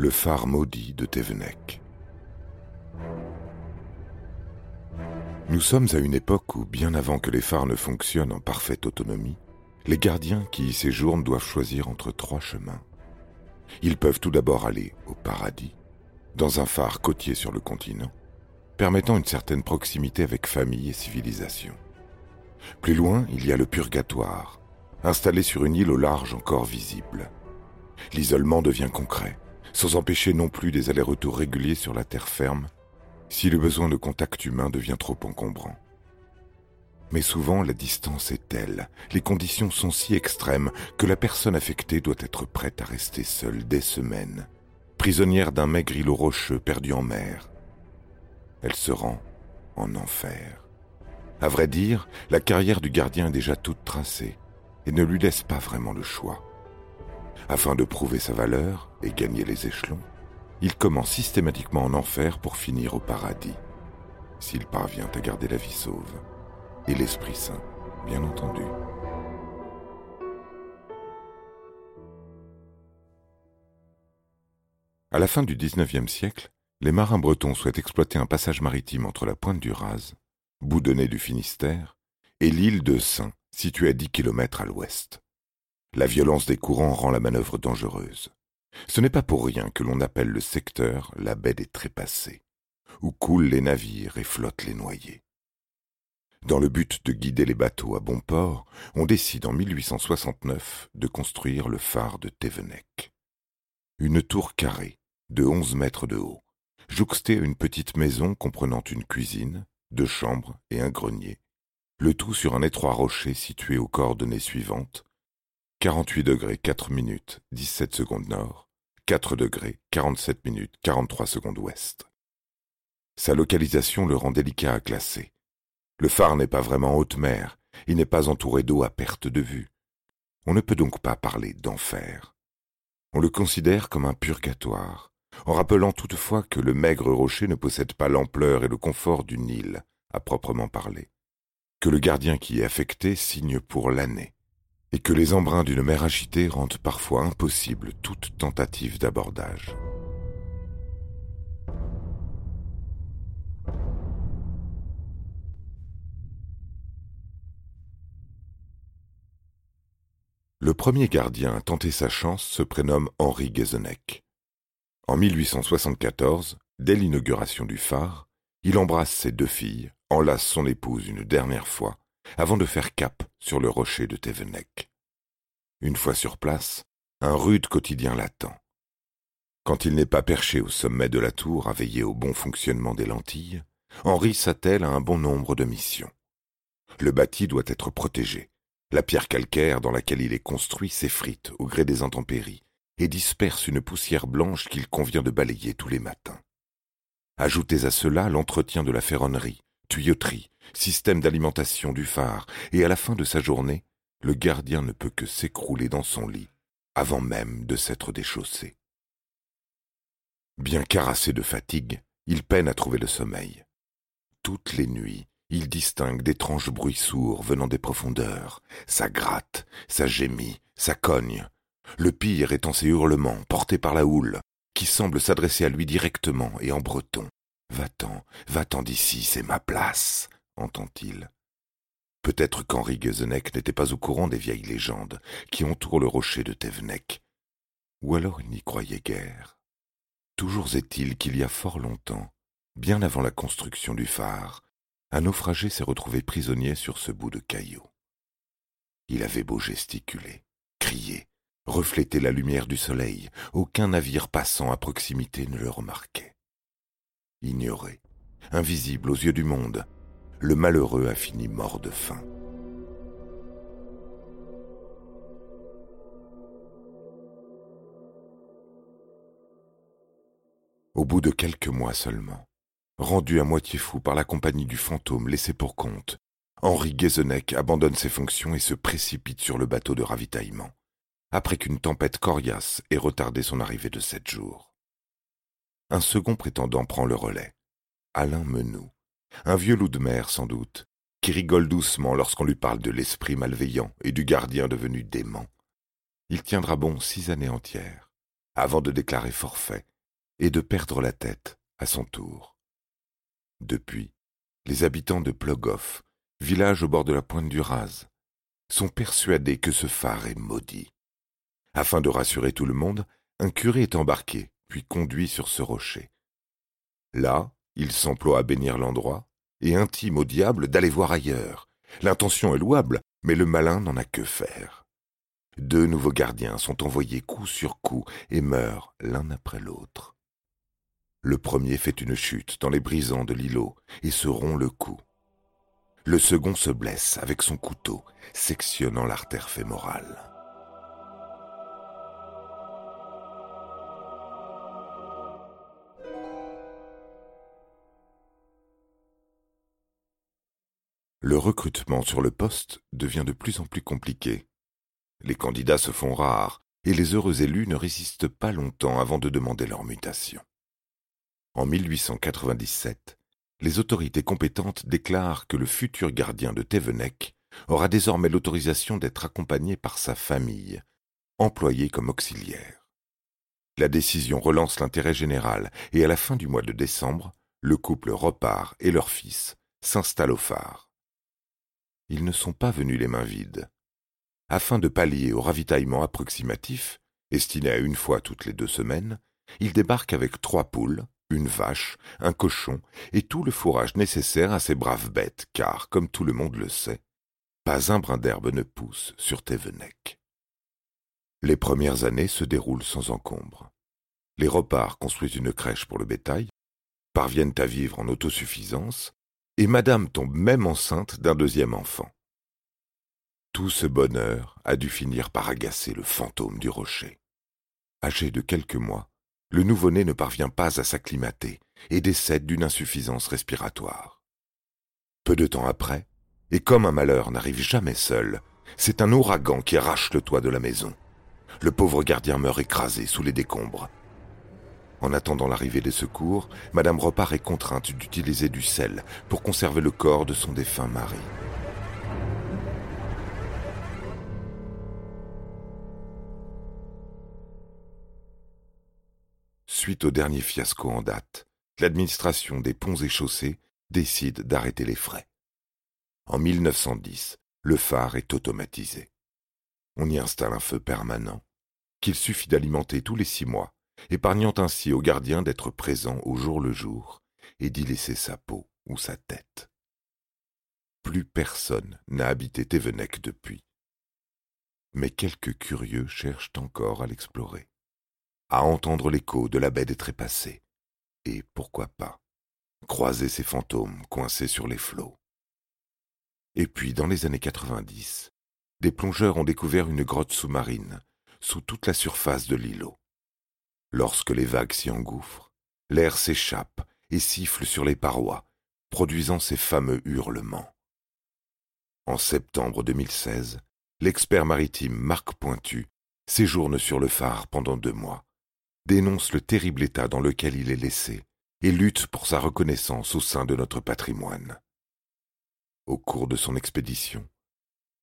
Le phare maudit de Thévenec. Nous sommes à une époque où, bien avant que les phares ne fonctionnent en parfaite autonomie, les gardiens qui y séjournent doivent choisir entre trois chemins. Ils peuvent tout d'abord aller au paradis, dans un phare côtier sur le continent, permettant une certaine proximité avec famille et civilisation. Plus loin, il y a le purgatoire, installé sur une île au large encore visible. L'isolement devient concret sans empêcher non plus des allers-retours réguliers sur la terre ferme, si le besoin de contact humain devient trop encombrant. Mais souvent la distance est telle, les conditions sont si extrêmes que la personne affectée doit être prête à rester seule des semaines, prisonnière d'un maigre îlot rocheux perdu en mer. Elle se rend en enfer. À vrai dire, la carrière du gardien est déjà toute tracée et ne lui laisse pas vraiment le choix. Afin de prouver sa valeur et gagner les échelons, il commence systématiquement en enfer pour finir au paradis, s'il parvient à garder la vie sauve, et l'Esprit Saint, bien entendu. À la fin du XIXe siècle, les marins bretons souhaitent exploiter un passage maritime entre la pointe du Raz, boudonnais du Finistère, et l'île de Saint, située à 10 km à l'ouest. La violence des courants rend la manœuvre dangereuse. Ce n'est pas pour rien que l'on appelle le secteur la baie des trépassés, où coulent les navires et flottent les noyés. Dans le but de guider les bateaux à bon port, on décide en 1869 de construire le phare de Thévenec. Une tour carrée, de onze mètres de haut, jouxtée à une petite maison comprenant une cuisine, deux chambres et un grenier, le tout sur un étroit rocher situé aux coordonnées suivantes 48 degrés 4 minutes 17 secondes nord, 4 degrés 47 minutes 43 secondes ouest. Sa localisation le rend délicat à classer. Le phare n'est pas vraiment haute mer, il n'est pas entouré d'eau à perte de vue. On ne peut donc pas parler d'enfer. On le considère comme un purgatoire, en rappelant toutefois que le maigre rocher ne possède pas l'ampleur et le confort d'une île, à proprement parler, que le gardien qui est affecté signe pour l'année, et que les embruns d'une mer agitée rendent parfois impossible toute tentative d'abordage. Le premier gardien à tenter sa chance se prénomme Henri Guézenec. En 1874, dès l'inauguration du phare, il embrasse ses deux filles, enlace son épouse une dernière fois avant de faire cap sur le rocher de Thévenec. Une fois sur place, un rude quotidien l'attend. Quand il n'est pas perché au sommet de la tour à veiller au bon fonctionnement des lentilles, Henri s'attelle à un bon nombre de missions. Le bâti doit être protégé. La pierre calcaire dans laquelle il est construit s'effrite au gré des intempéries et disperse une poussière blanche qu'il convient de balayer tous les matins. Ajoutez à cela l'entretien de la ferronnerie, tuyauterie, système d'alimentation du phare, et à la fin de sa journée, le gardien ne peut que s'écrouler dans son lit, avant même de s'être déchaussé. Bien carassé de fatigue, il peine à trouver le sommeil. Toutes les nuits, il distingue d'étranges bruits sourds venant des profondeurs. Ça gratte, ça gémit, ça cogne. Le pire étant ces hurlements portés par la houle, qui semblent s'adresser à lui directement et en breton. Va-t'en, va-t'en d'ici, c'est ma place entend-il. Peut-être qu'Henri Guezenec n'était pas au courant des vieilles légendes qui entourent le rocher de Thévenec. Ou alors il n'y croyait guère. Toujours est-il qu'il y a fort longtemps, bien avant la construction du phare, un naufragé s'est retrouvé prisonnier sur ce bout de caillou. Il avait beau gesticuler, crier, refléter la lumière du soleil, aucun navire passant à proximité ne le remarquait. Ignoré, invisible aux yeux du monde, le malheureux a fini mort de faim. Au bout de quelques mois seulement, rendu à moitié fou par la compagnie du fantôme laissé pour compte, Henri Guézenec abandonne ses fonctions et se précipite sur le bateau de ravitaillement, après qu'une tempête coriace ait retardé son arrivée de sept jours. Un second prétendant prend le relais, Alain Menou, un vieux loup de mer sans doute, qui rigole doucement lorsqu'on lui parle de l'esprit malveillant et du gardien devenu dément. Il tiendra bon six années entières, avant de déclarer forfait et de perdre la tête à son tour. Depuis, les habitants de Plogoff, village au bord de la pointe du Raz, sont persuadés que ce phare est maudit. Afin de rassurer tout le monde, un curé est embarqué, puis conduit sur ce rocher. Là, il s'emploie à bénir l'endroit et intime au diable d'aller voir ailleurs. L'intention est louable, mais le malin n'en a que faire. Deux nouveaux gardiens sont envoyés coup sur coup et meurent l'un après l'autre. Le premier fait une chute dans les brisants de l'îlot et se rompt le cou. Le second se blesse avec son couteau, sectionnant l'artère fémorale. Le recrutement sur le poste devient de plus en plus compliqué. Les candidats se font rares et les heureux élus ne résistent pas longtemps avant de demander leur mutation. En 1897, les autorités compétentes déclarent que le futur gardien de Thévenec aura désormais l'autorisation d'être accompagné par sa famille, employé comme auxiliaire. La décision relance l'intérêt général et à la fin du mois de décembre, le couple repart et leur fils s'installe au phare. Ils ne sont pas venus les mains vides. Afin de pallier au ravitaillement approximatif, estimé à une fois toutes les deux semaines, ils débarquent avec trois poules, une vache, un cochon et tout le fourrage nécessaire à ces braves bêtes, car, comme tout le monde le sait, pas un brin d'herbe ne pousse sur Thévenec. Les premières années se déroulent sans encombre. Les reparts construisent une crèche pour le bétail, parviennent à vivre en autosuffisance, et Madame tombe même enceinte d'un deuxième enfant. Tout ce bonheur a dû finir par agacer le fantôme du rocher. Âgé de quelques mois, le nouveau-né ne parvient pas à s'acclimater et décède d'une insuffisance respiratoire. Peu de temps après, et comme un malheur n'arrive jamais seul, c'est un ouragan qui arrache le toit de la maison. Le pauvre gardien meurt écrasé sous les décombres. En attendant l'arrivée des secours, Madame Repart est contrainte d'utiliser du sel pour conserver le corps de son défunt mari. Suite au dernier fiasco en date, l'administration des ponts et chaussées décide d'arrêter les frais. En 1910, le phare est automatisé. On y installe un feu permanent, qu'il suffit d'alimenter tous les six mois, épargnant ainsi au gardien d'être présent au jour le jour et d'y laisser sa peau ou sa tête. Plus personne n'a habité Thévenec depuis. Mais quelques curieux cherchent encore à l'explorer à entendre l'écho de la baie des trépassés, et pourquoi pas, croiser ces fantômes coincés sur les flots. Et puis, dans les années 90, des plongeurs ont découvert une grotte sous-marine, sous toute la surface de l'îlot. Lorsque les vagues s'y engouffrent, l'air s'échappe et siffle sur les parois, produisant ces fameux hurlements. En septembre 2016, l'expert maritime Marc Pointu séjourne sur le phare pendant deux mois dénonce le terrible état dans lequel il est laissé et lutte pour sa reconnaissance au sein de notre patrimoine. Au cours de son expédition,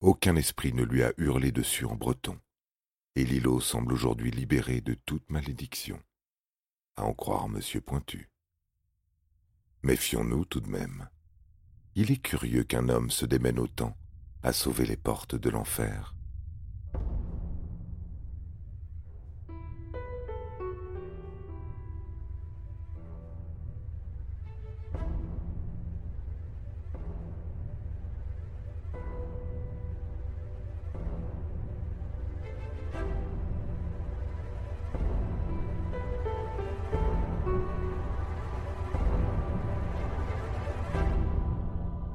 aucun esprit ne lui a hurlé dessus en breton, et l'îlot semble aujourd'hui libéré de toute malédiction, à en croire M. Pointu. Méfions-nous tout de même. Il est curieux qu'un homme se démène autant à sauver les portes de l'enfer.